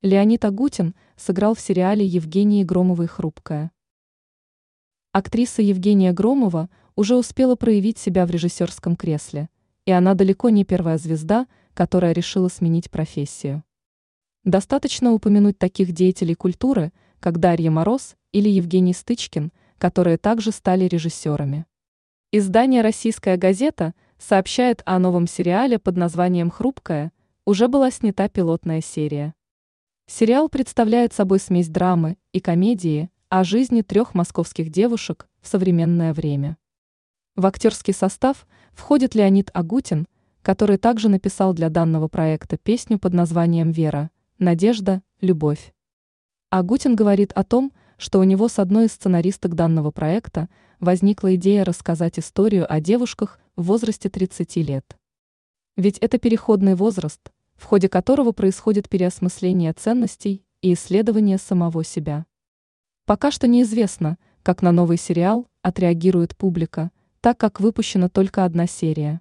Леонид Агутин сыграл в сериале Евгении Громовой «Хрупкая». Актриса Евгения Громова уже успела проявить себя в режиссерском кресле, и она далеко не первая звезда, которая решила сменить профессию. Достаточно упомянуть таких деятелей культуры, как Дарья Мороз или Евгений Стычкин, которые также стали режиссерами. Издание «Российская газета» сообщает о новом сериале под названием «Хрупкая», уже была снята пилотная серия. Сериал представляет собой смесь драмы и комедии о жизни трех московских девушек в современное время. В актерский состав входит Леонид Агутин, который также написал для данного проекта песню под названием «Вера», «Надежда», «Любовь». Агутин говорит о том, что у него с одной из сценаристок данного проекта возникла идея рассказать историю о девушках в возрасте 30 лет. Ведь это переходный возраст, в ходе которого происходит переосмысление ценностей и исследование самого себя. Пока что неизвестно, как на новый сериал отреагирует публика – так как выпущена только одна серия.